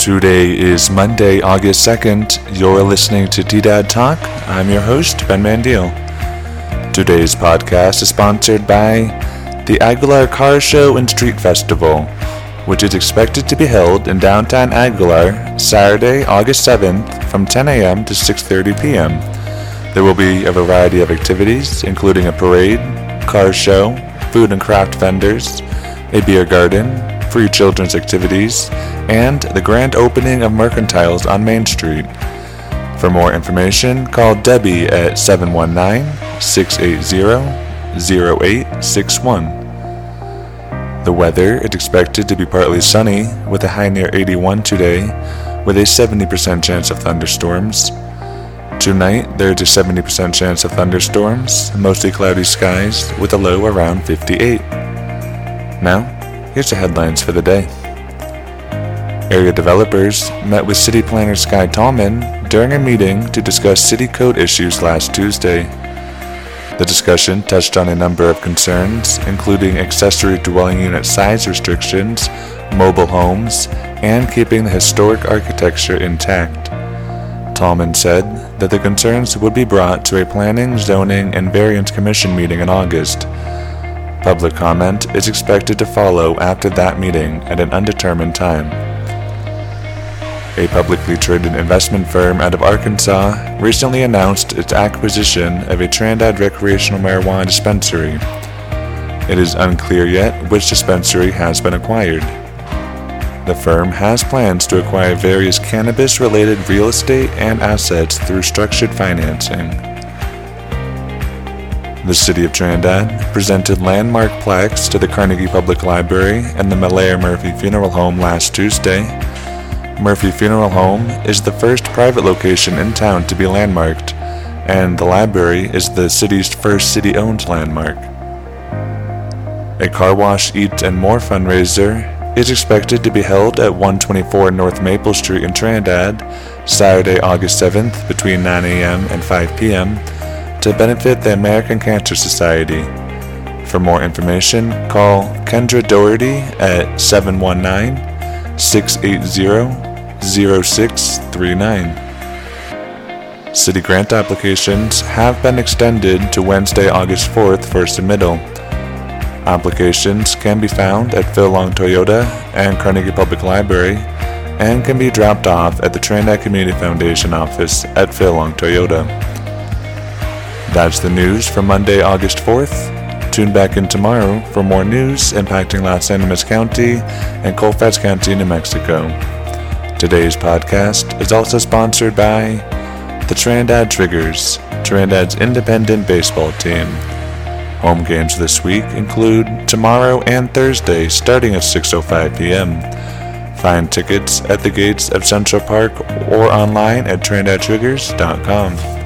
Today is Monday, August 2nd. You're listening to T-Dad Talk. I'm your host, Ben Mandiel. Today's podcast is sponsored by the Aguilar Car Show and Street Festival, which is expected to be held in downtown Aguilar Saturday, August 7th from 10 a.m. to 6.30 p.m. There will be a variety of activities, including a parade, car show, food and craft vendors, a beer garden, free children's activities, and the grand opening of mercantiles on Main Street. For more information, call Debbie at 719 680 0861. The weather is expected to be partly sunny with a high near 81 today, with a 70% chance of thunderstorms. Tonight, there is a 70% chance of thunderstorms, mostly cloudy skies, with a low around 58. Now, here's the headlines for the day. Area developers met with City Planner Sky Tallman during a meeting to discuss city code issues last Tuesday. The discussion touched on a number of concerns, including accessory dwelling unit size restrictions, mobile homes, and keeping the historic architecture intact. Tallman said that the concerns would be brought to a Planning, Zoning, and Variance Commission meeting in August. Public comment is expected to follow after that meeting at an undetermined time. A publicly traded investment firm out of Arkansas recently announced its acquisition of a Trinidad recreational marijuana dispensary. It is unclear yet which dispensary has been acquired. The firm has plans to acquire various cannabis related real estate and assets through structured financing. The City of Trinidad presented landmark plaques to the Carnegie Public Library and the Malaire Murphy Funeral Home last Tuesday. Murphy Funeral Home is the first private location in town to be landmarked, and the library is the city's first city owned landmark. A car wash, eat, and more fundraiser is expected to be held at 124 North Maple Street in Trinidad Saturday, August 7th between 9 a.m. and 5 p.m. to benefit the American Cancer Society. For more information, call Kendra Doherty at 719 680 0639. City grant applications have been extended to Wednesday, August 4th for submittal. Applications can be found at Phil Long Toyota and Carnegie Public Library and can be dropped off at the Trinidad Community Foundation office at Phil Long Toyota. That's the news for Monday, August 4th. Tune back in tomorrow for more news impacting Las Animas County and Colfax County, New Mexico. Today's podcast is also sponsored by the Trinidad Triggers, Trinidad's independent baseball team. Home games this week include tomorrow and Thursday starting at 6:05 p.m. Find tickets at the gates of Central Park or online at trinidadtriggers.com.